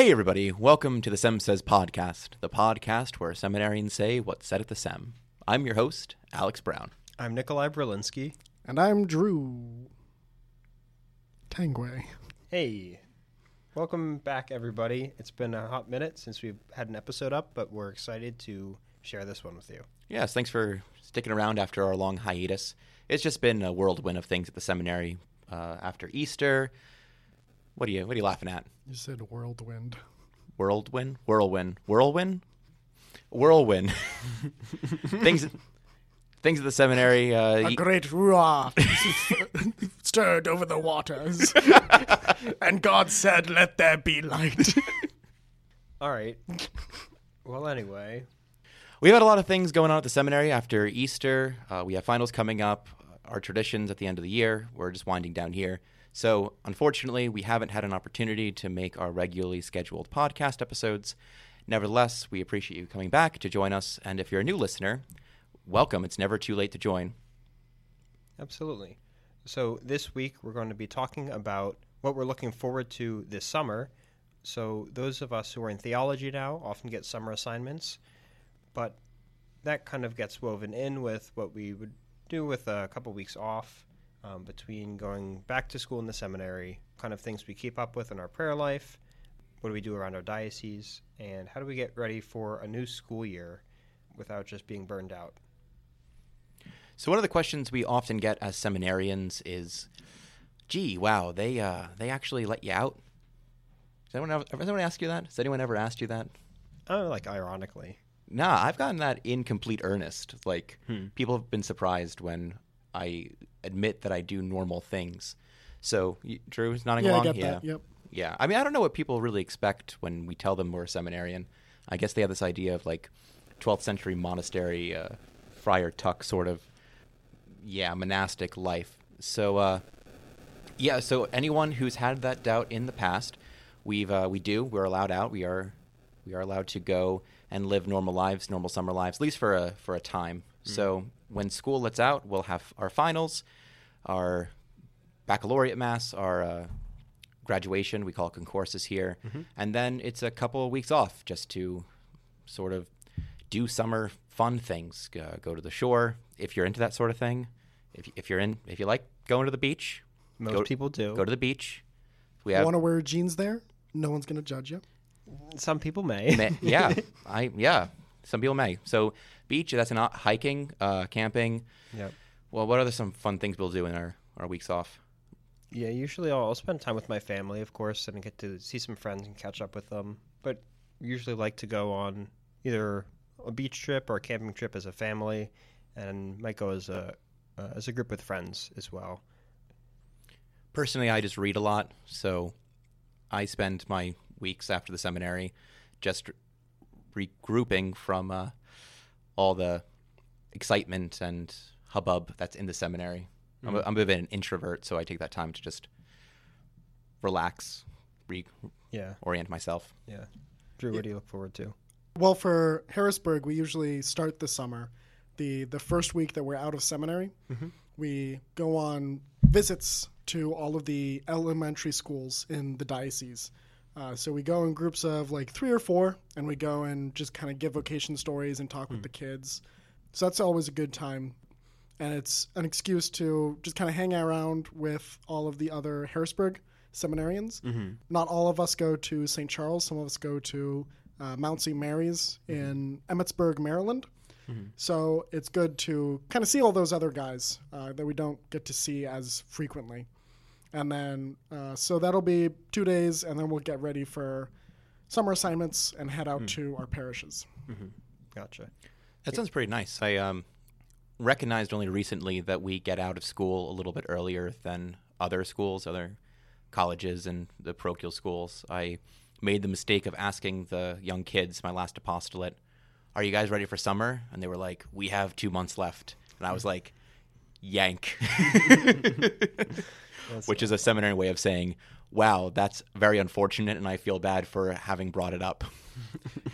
Hey, everybody, welcome to the Sem Says podcast, the podcast where seminarians say what's said at the Sem. I'm your host, Alex Brown. I'm Nikolai Berlinski. And I'm Drew Tangway. Hey, welcome back, everybody. It's been a hot minute since we've had an episode up, but we're excited to share this one with you. Yes, thanks for sticking around after our long hiatus. It's just been a whirlwind of things at the seminary uh, after Easter. What are you What are you laughing at? You said whirlwind. Whirlwind, whirlwind, whirlwind, whirlwind. things, things at the seminary. Uh, A great roar stirred over the waters. and God said, Let there be light. All right. well, anyway, We've had a lot of things going on at the seminary after Easter. Uh, we have finals coming up, our traditions at the end of the year. We're just winding down here. So, unfortunately, we haven't had an opportunity to make our regularly scheduled podcast episodes. Nevertheless, we appreciate you coming back to join us. And if you're a new listener, welcome. It's never too late to join. absolutely. So, this week we're going to be talking about what we're looking forward to this summer. So, those of us who are in theology now often get summer assignments, but that kind of gets woven in with what we would do with a couple weeks off um, between going back to school in the seminary, kind of things we keep up with in our prayer life, what do we do around our diocese, and how do we get ready for a new school year without just being burned out. So, one of the questions we often get as seminarians is, "Gee, wow, they uh, they actually let you out." Does anyone, ever, has anyone ask you that? Has anyone ever asked you that? Oh, like ironically. Nah, I've gotten that in complete earnest. Like, people have been surprised when I admit that I do normal things. So, Drew is nodding yeah, I along. got yeah, that. Yep. yeah. I mean, I don't know what people really expect when we tell them we're a seminarian. I guess they have this idea of like 12th century monastery, uh, friar tuck sort of, yeah, monastic life. So, uh, yeah. So anyone who's had that doubt in the past, we've uh, we do. We're allowed out. We are we are allowed to go and live normal lives, normal summer lives, at least for a for a time. So when school lets out, we'll have our finals, our baccalaureate mass, our uh, graduation. We call it concourses here, and then it's a couple of weeks off just to sort of do summer fun things. Uh, go to the shore if you're into that sort of thing. If if you're in, if you like going to the beach, Most Go- people do. go to the beach. We have Want to wear jeans there? No one's going to judge you. Some people may. May- yeah, I yeah. Some people may. So beach. That's not hiking, uh, camping. Yep. Well, what are some fun things we'll do in our, our weeks off? Yeah, usually I'll, I'll spend time with my family, of course, and get to see some friends and catch up with them. But usually like to go on either a beach trip or a camping trip as a family, and might go as a uh, as a group with friends as well. Personally, I just read a lot, so I spend my weeks after the seminary just regrouping from uh, all the excitement and hubbub that's in the seminary. I'm, a, mm-hmm. I'm a bit of an introvert, so I take that time to just relax, reorient Yeah, myself. yeah. Drew, what do you look forward to? Well, for Harrisburg, we usually start the summer. The, the first week that we're out of seminary, mm-hmm. we go on visits to all of the elementary schools in the diocese. Uh, so we go in groups of like three or four, and we go and just kind of give vocation stories and talk with the kids. So that's always a good time. And it's an excuse to just kind of hang around with all of the other Harrisburg seminarians. Not all of us go to St. Charles, some of us go to uh, Mount St. Mary's in Emmitsburg, Maryland. So it's good to kind of see all those other guys uh, that we don't get to see as frequently. And then, uh, so that'll be two days, and then we'll get ready for summer assignments and head out to our parishes. Gotcha. That sounds pretty nice. I um, recognized only recently that we get out of school a little bit earlier than other schools, other colleges, and the parochial schools. I made the mistake of asking the young kids, my last apostolate, "Are you guys ready for summer?" And they were like, "We have two months left," and I was like, "Yank," which is a seminary way of saying, "Wow, that's very unfortunate," and I feel bad for having brought it up.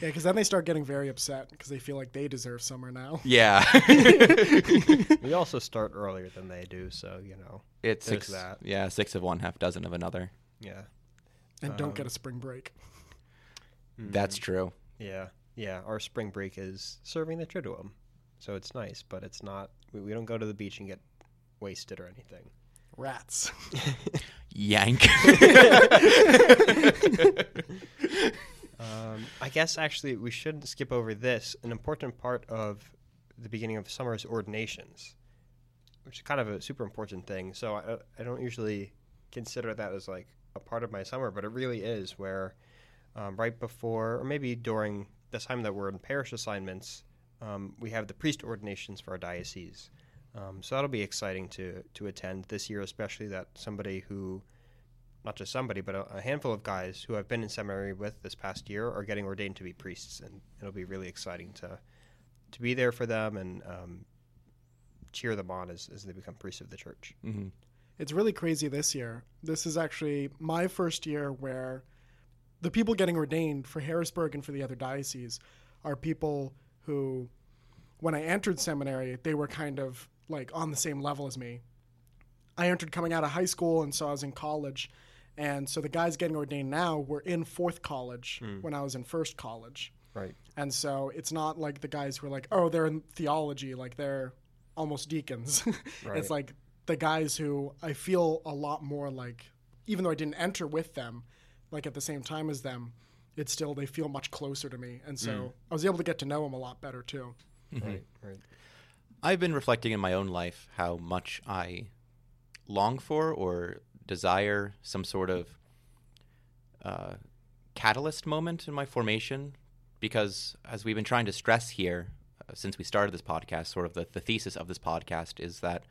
Yeah, because then they start getting very upset because they feel like they deserve summer now. Yeah. We also start earlier than they do, so you know. It's six. that. Yeah, six of one, half dozen of another. Yeah. And don't get a um, spring break. Mm-hmm. That's true. Yeah, yeah. Our spring break is serving the Triduum, so it's nice, but it's not. We, we don't go to the beach and get wasted or anything. Rats. Yank. Um, I guess actually we shouldn't skip over this. An important part of the beginning of summer is ordinations, which is kind of a super important thing. So I, I don't usually consider that as like a part of my summer, but it really is. Where um, right before, or maybe during the time that we're in parish assignments, um, we have the priest ordinations for our diocese. Um, so that'll be exciting to to attend this year, especially that somebody who not just somebody, but a, a, handful of guys who I've been in seminary with this past year are getting ordained to be priests, and it'll be really exciting to to be there for them and um, cheer them on as, as they become priests of the church. Mm-hmm. It's really crazy this year. This is actually my first year where the people getting ordained for Harrisburg and for the other dioceses are people who, when I entered seminary, they were kind of like on the same level as me. I entered coming out of high school, and so I was in college and so the guys getting ordained now were in fourth college mm. when I was in first college. Right. And so it's not like the guys who are like, oh, they're in theology, like they're almost deacons. right. It's like the guys who I feel a lot more like, even though I didn't enter with them, like at the same time as them, it's still, they feel much closer to me. And so mm. I was able to get to know them a lot better too. Mm-hmm. Right, right. I've been reflecting in my own life how much I long for or desire some sort of uh, catalyst moment in my formation because as we've been trying to stress here uh, since we started this podcast sort of the, the thesis of this podcast is that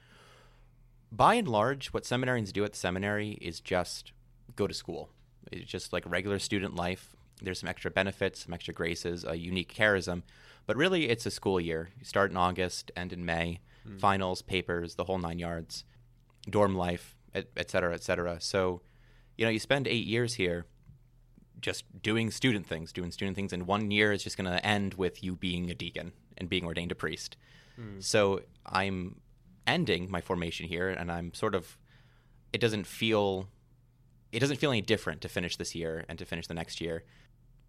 by and large what seminarians do at the seminary is just go to school. It's just like regular student life. There's some extra benefits some extra graces a unique charism but really it's a school year you start in august end in may mm. finals papers the whole nine yards dorm life et, et cetera, et cetera. So, you know, you spend eight years here just doing student things, doing student things, and one year is just going to end with you being a deacon and being ordained a priest. Mm. So I'm ending my formation here, and I'm sort of, it doesn't feel, it doesn't feel any different to finish this year and to finish the next year.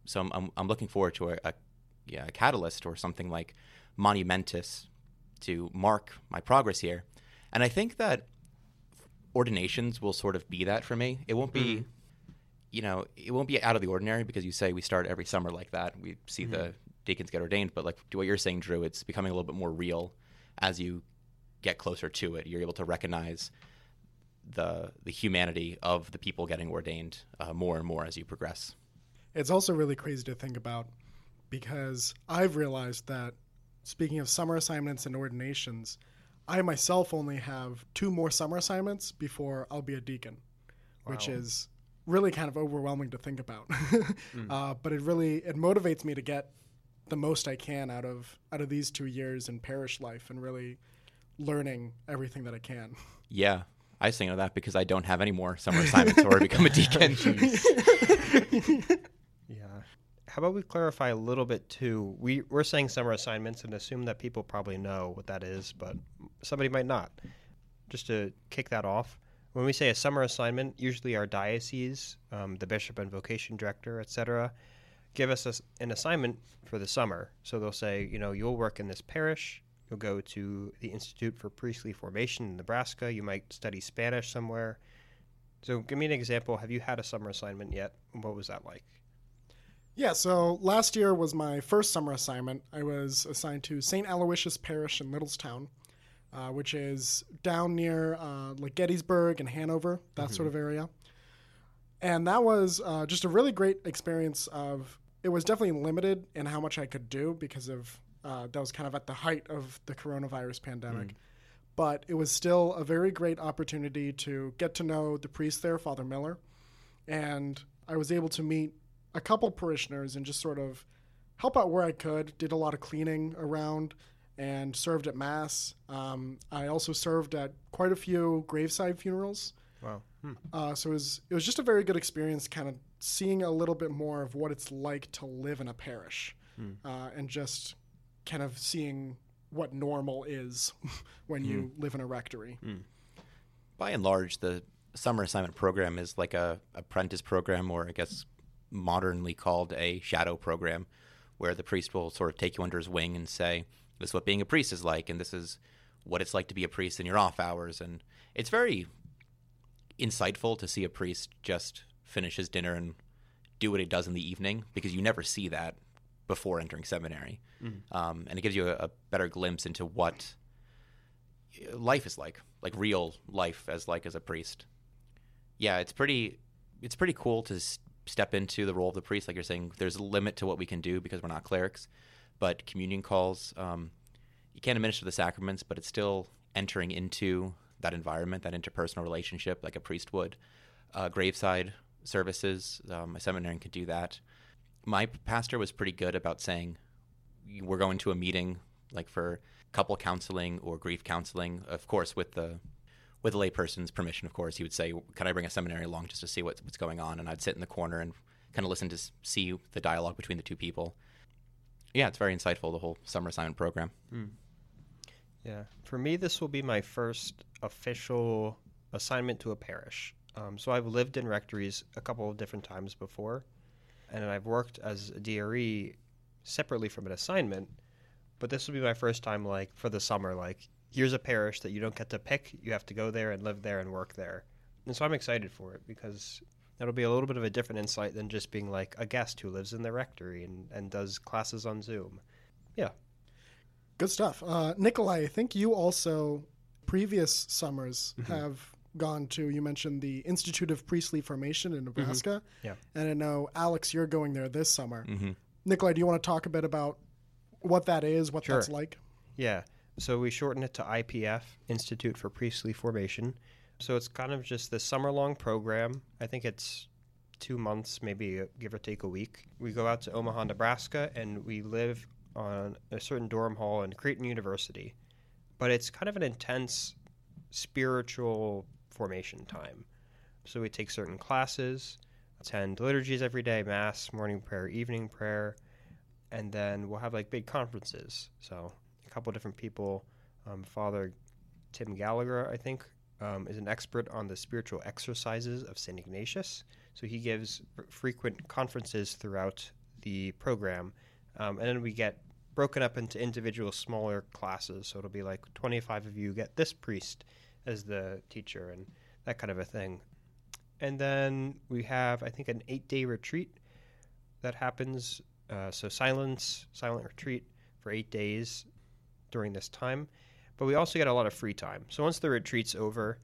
So I'm, I'm, looking forward to a, a, yeah, a catalyst or something like monumentous to mark my progress here. And I think that ordinations will sort of be that for me. It won't be, mm-hmm. you know, it won't be out of the ordinary because you say we start every summer like that. We see mm-hmm. the deacons get ordained, but like to what you're saying, Drew, it's becoming a little bit more real as you get closer to it. You're able to recognize the the humanity of the people getting ordained uh, more and more as you progress. It's also really crazy to think about because I've realized that speaking of summer assignments and ordinations, I myself only have two more summer assignments before I'll be a deacon, wow. which is really kind of overwhelming to think about. mm. uh, but it really it motivates me to get the most I can out of out of these two years in parish life and really learning everything that I can. Yeah, I sing of that because I don't have any more summer assignments or become a deacon. how about we clarify a little bit too? We we're saying summer assignments and assume that people probably know what that is, but somebody might not. Just to kick that off, when we say a summer assignment, usually our diocese, um, the bishop and vocation director, etc., give us a, an assignment for the summer. So they'll say, you know, you'll work in this parish. You'll go to the Institute for Priestly Formation in Nebraska. You might study Spanish somewhere. So, give me an example. Have you had a summer assignment yet? What was that like? Yeah, so last year was my first summer assignment. I was assigned to St. Aloysius Parish in Littlestown, uh, which is down near uh, like Gettysburg and Hanover, that mm-hmm. sort of area. And that was uh, just a really great experience. Of it was definitely limited in how much I could do because of uh, that was kind of at the height of the coronavirus pandemic. Mm. But it was still a very great opportunity to get to know the priest there, Father Miller, and I was able to meet a couple parishioners and just sort of help out where I could. Did a lot of cleaning around and served at mass. Um, I also served at quite a few graveside funerals. Wow. Hmm. Uh, so it was it was just a very good experience, kind of seeing a little bit more of what it's like to live in a parish, hmm. uh, and just kind of seeing what normal is when hmm. you live in a rectory. Hmm. By and large, the summer assignment program is like a apprentice program, or I guess modernly called a shadow program, where the priest will sort of take you under his wing and say, "This is what being a priest is like, and this is what it's like to be a priest in your off hours." And it's very insightful to see a priest just finish his dinner and do what he does in the evening because you never see that before entering seminary, um, and it gives you a, a better glimpse into what life is like, like real life as like as a priest. Yeah, it's pretty, it's pretty cool to step into the role of the priest. Like you're saying, there's a limit to what we can do because we're not clerics, but communion calls, um, you can't administer the sacraments, but it's still entering into that environment, that interpersonal relationship, like a priest would. Uh, graveside services, um, a seminarian could do that. My pastor was pretty good about saying, we're going to a meeting like for couple counseling or grief counseling of course with the with a layperson's permission of course he would say can i bring a seminary along just to see what's, what's going on and i'd sit in the corner and kind of listen to see the dialogue between the two people yeah it's very insightful the whole summer assignment program Yeah. For me, this will be my first official assignment to a parish. Um, so I've lived in rectories a couple of different times before, and I've worked as a DRE separately from an assignment. But this will be my first time, like for the summer. Like, here's a parish that you don't get to pick; you have to go there and live there and work there. And so I'm excited for it because that'll be a little bit of a different insight than just being like a guest who lives in the rectory and, and does classes on Zoom. Yeah. Good stuff. Uh, Nikolai, I think you also, previous summers, Mm-hmm. have gone to, you mentioned the Institute of Priestly Formation in Nebraska. Mm-hmm. Yeah. And I know, Alex, you're going there this summer. mm-hmm. Nikolai, do you want to talk a bit about what that is, what Sure. that's like? Yeah. So we shorten it to IPF, Institute for Priestly Formation. So it's kind of just this summer long program. I think it's two months, maybe uh, give or take a week. We go out to Omaha, Nebraska, and we live on a certain dorm hall in Creighton University. But it's kind of an intense spiritual formation time. So we take certain classes, attend liturgies every day, Mass, morning prayer, evening prayer, and then we'll have like big conferences. So couple different people. Um, Father Tim Gallagher, I think, um, is an expert on the spiritual exercises of St. Ignatius. So he gives frequent conferences throughout the program. Um, and then we get broken up into individual smaller classes. So it'll be like 25 of you get this priest as the teacher and that kind of a thing. And then we have, I think, an eight day retreat that happens. Uh, so silence, silent retreat for eight days during this time. But we also get a lot of free time. So once the retreat's over,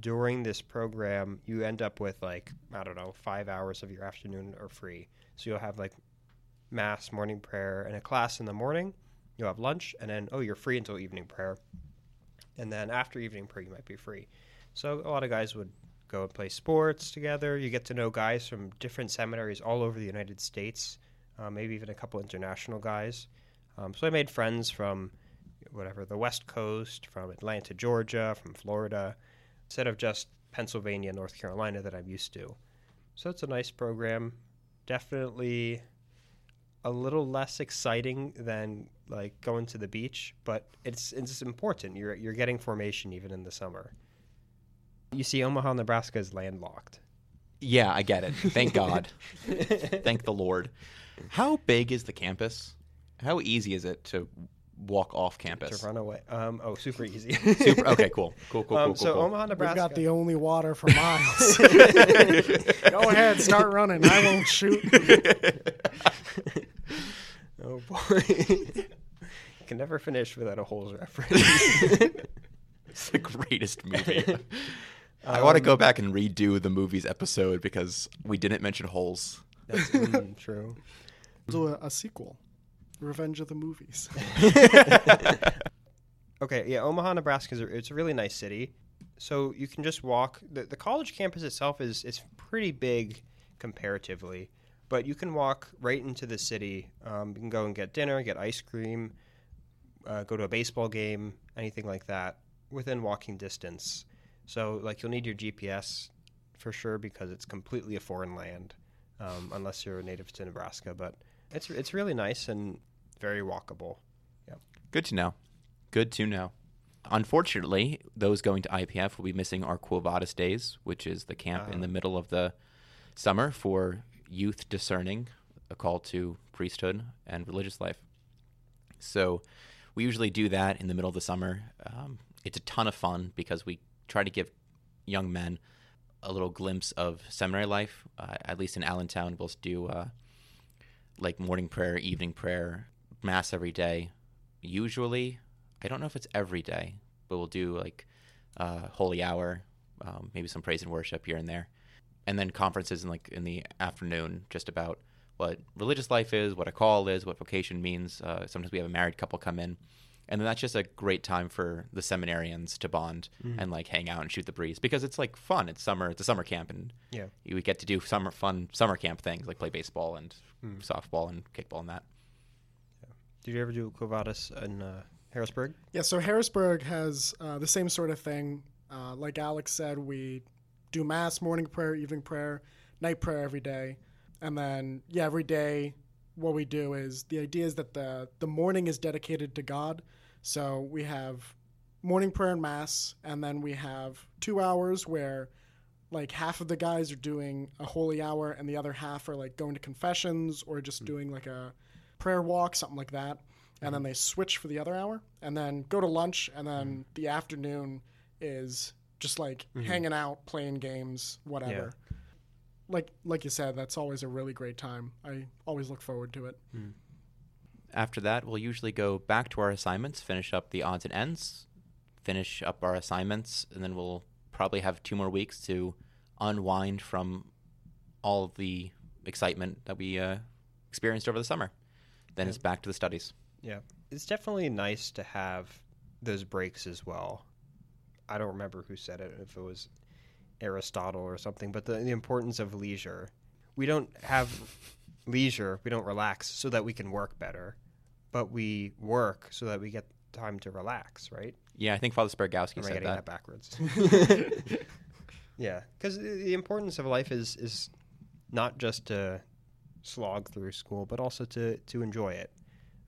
during this program, you end up with like, I don't know, five hours of your afternoon are free. So you'll have like mass, morning prayer, and a class in the morning. You'll have lunch, and then, oh, you're free until evening prayer. And then after evening prayer, you might be free. So a lot of guys would go and play sports together. You get to know guys from different seminaries all over the United States, uh, maybe even a couple international guys. Um, so I made friends from whatever the West Coast, from Atlanta, Georgia, from Florida, instead of just Pennsylvania, North Carolina that I'm used to. So it's a nice program. Definitely a little less exciting than like going to the beach, but it's it's important. You're you're getting formation even in the summer. You see, Omaha, Nebraska is landlocked. yeah i get it thank god thank the lord how big is the campus how easy is it to walk off campus to run away. Um, oh, super easy. Super, okay cool cool cool cool, Um, cool, so cool. Omaha, We've got the only water for miles. Go ahead, start running. I won't shoot. oh boy, you can never finish without a holes reference. It's the greatest movie. I want to Um, go back and redo the movie's episode because we didn't mention holes. That's mm, true. Do a, a sequel, Revenge of the Movies. Okay, yeah, Omaha, Nebraska is a, it's a really nice city. So you can just walk. The, the college campus itself is is pretty big comparatively, but you can walk right into the city. Um, you can go and get dinner, get ice cream, uh, go to a baseball game, anything like that within walking distance. So like you'll need your GPS for sure because it's completely a foreign land, um, unless you're a native to Nebraska. But it's it's really nice and very walkable. Yeah. Good to know. Good to know. Unfortunately, those going to IPF will be missing our Quo Vadis days, which is the camp in Ah. the middle of the summer for youth discerning, a call to priesthood and religious life. So we usually do that in the middle of the summer. Um, it's a ton of fun because we try to give young men a little glimpse of seminary life. Uh, at least in Allentown, we'll do uh, like morning prayer, evening prayer, mass every day. Usually, I don't know if it's every day, but we'll do like uh, holy hour, um, maybe some praise and worship here and there, and then conferences in like in the afternoon, just about what religious life is, what a call is, what vocation means. Uh, sometimes we have a married couple come in, and then that's just a great time for the seminarians to bond and like hang out and shoot the breeze because it's like fun. It's summer. It's a summer camp, and Yeah. we get to do summer fun summer camp things like play baseball and softball and kickball and that. Did you ever do Quo Vadis in uh, Harrisburg? Yeah, so Harrisburg has uh, the same sort of thing. Uh, like Alex said, we do mass, morning prayer, evening prayer, night prayer every day, and then yeah, every day what we do is the idea is that the the morning is dedicated to God. So we have morning prayer and mass, and then we have two hours where like half of the guys are doing a holy hour, and the other half are like going to confessions or just hmm. doing like a prayer walk, something like that. And then mm-hmm. they switch for the other hour, and then go to lunch, and then mm-hmm. the afternoon is just like mm-hmm. hanging out, playing games, whatever. Like like you said, that's always a really great time. I always look forward to it. Hmm. After that, we'll usually go back to our assignments, finish up the odds and ends, finish up our assignments, and then we'll probably have two more weeks to unwind from all the excitement that we uh, experienced over the summer. Then it's back to the studies. Yeah. It's definitely nice to have those breaks as well. I don't remember who said it, if it was Aristotle or something, but the, the importance of leisure. We don't have leisure, we don't relax so that we can work better, but we work so that we get time to relax, right? Yeah, I think Father Spargowski said getting that. that, backwards? yeah, because the importance of life is is not just to slog through school, but also to to enjoy it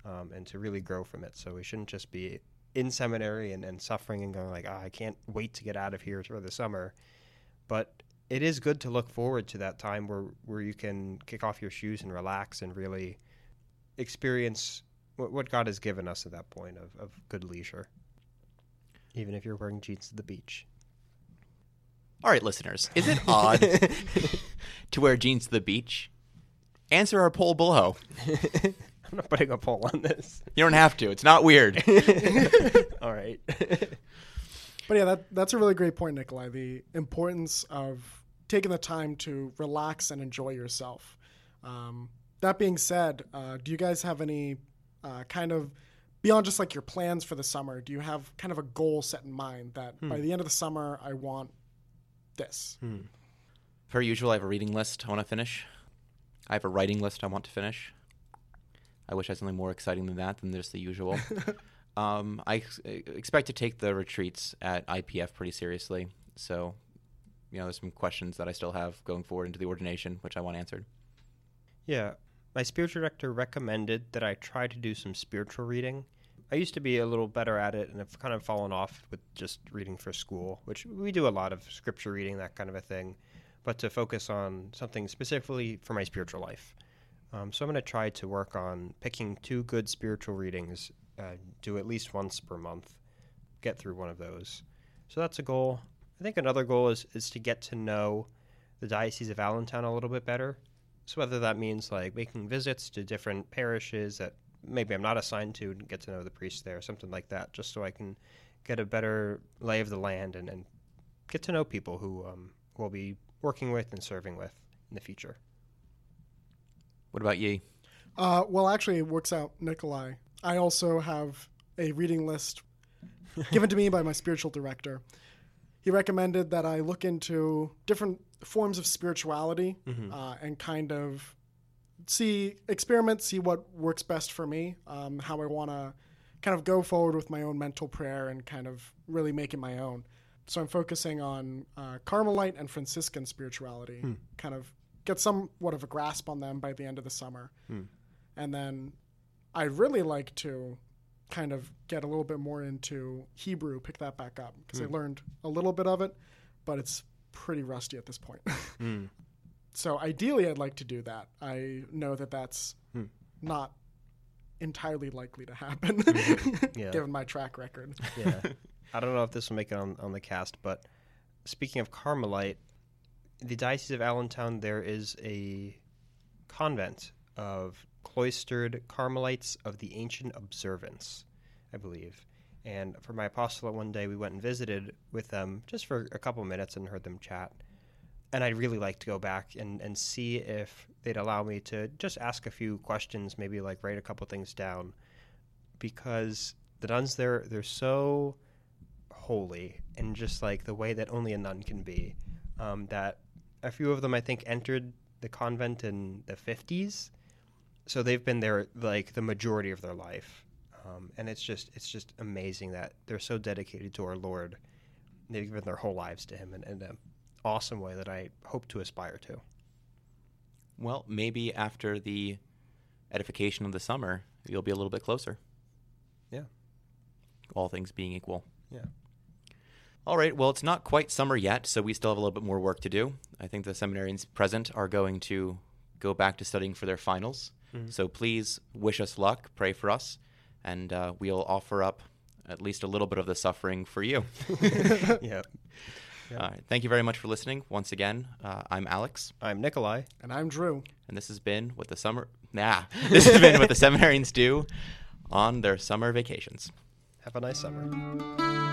um, and to really grow from it. So we shouldn't just be in seminary and, and suffering and going like, oh, I can't wait to get out of here for the summer. But it is good to look forward to that time where where you can kick off your shoes and relax and really experience what, what God has given us at that point of, of good leisure even if you're wearing jeans to the beach. All right, listeners, is it odd to wear jeans to the beach? Answer our poll below. I'm not putting a poll on this. You don't have to. It's not weird. All right. But yeah, that that's a really great point, Nikolai. The importance of taking the time to relax and enjoy yourself. Um, that being said, uh, do you guys have any uh, kind of beyond just like your plans for the summer? Do you have kind of a goal set in mind that by the end of the summer I want this? Per usual, I have a reading list I want to finish. I have a writing list I want to finish. I wish I had something more exciting than that than just the usual. um, I ex- expect to take the retreats at IPF pretty seriously. So, you know, there's some questions that I still have going forward into the ordination, which I want answered. yeah. My spiritual director recommended that I try to do some spiritual reading. I used to be a little better at it and have kind of fallen off with just reading for school, which we do a lot of scripture reading, that kind of a thing, but to focus on something specifically for my spiritual life. Um, so I'm going to try to work on picking two good spiritual readings, uh, do at least once per month, get through one of those. So that's a goal. I think another goal is, is to get to know the Diocese of Allentown a little bit better. So whether that means like making visits to different parishes that maybe I'm not assigned to and get to know the priest there, or something like that, just so I can get a better lay of the land and, and get to know people who um, we'll be working with and serving with in the future. What about ye? Uh, well, actually, it works out, Nikolai. I also have a reading list given to me by my spiritual director. He recommended that I look into different forms of spirituality uh, and kind of see, experiment, see what works best for me, um, how I want to kind of go forward with my own mental prayer and kind of really make it my own. So I'm focusing on uh, Carmelite and Franciscan spirituality, kind of get somewhat of a grasp on them by the end of the summer. And then I'd really like to kind of get a little bit more into Hebrew, pick that back up because I learned a little bit of it, but it's pretty rusty at this point. so ideally, I'd like to do that. I know that that's Hmm. not entirely likely to happen, Yeah. given my track record. Yeah. I don't know if this will make it on, on the cast, but speaking of Carmelite, the Diocese of Allentown, there is a convent of cloistered Carmelites of the Ancient Observance, I believe. And for my apostolate one day, we went and visited with them just for a couple minutes and heard them chat. And I'd really like to go back and, and see if they'd allow me to just ask a few questions, maybe like write a couple things down. Because the nuns there, they're so holy and just like the way that only a nun can be. Um, that a few of them, I think, entered the convent in the 50s. So they've been there like the majority of their life. Um, and it's just it's just amazing that they're so dedicated to our Lord. They've given their whole lives to Him in, in an awesome way that I hope to aspire to. Well, maybe after the edification of the summer, you'll be a little bit closer. Yeah. All things being equal. Yeah. All right. Well, it's not quite summer yet, so we still have a little bit more work to do. I think the seminarians present are going to go back to studying for their finals. Mhm. So please wish us luck, pray for us, and uh, we'll offer up at least a little bit of the suffering for you. yeah. Yeah. All right. Thank you very much for listening. Once again, uh, I'm Alex, I'm Nikolai. And I'm Drew. and this has been what the summer. Nah, this has been what the seminarians do on their summer vacations. Have a nice summer.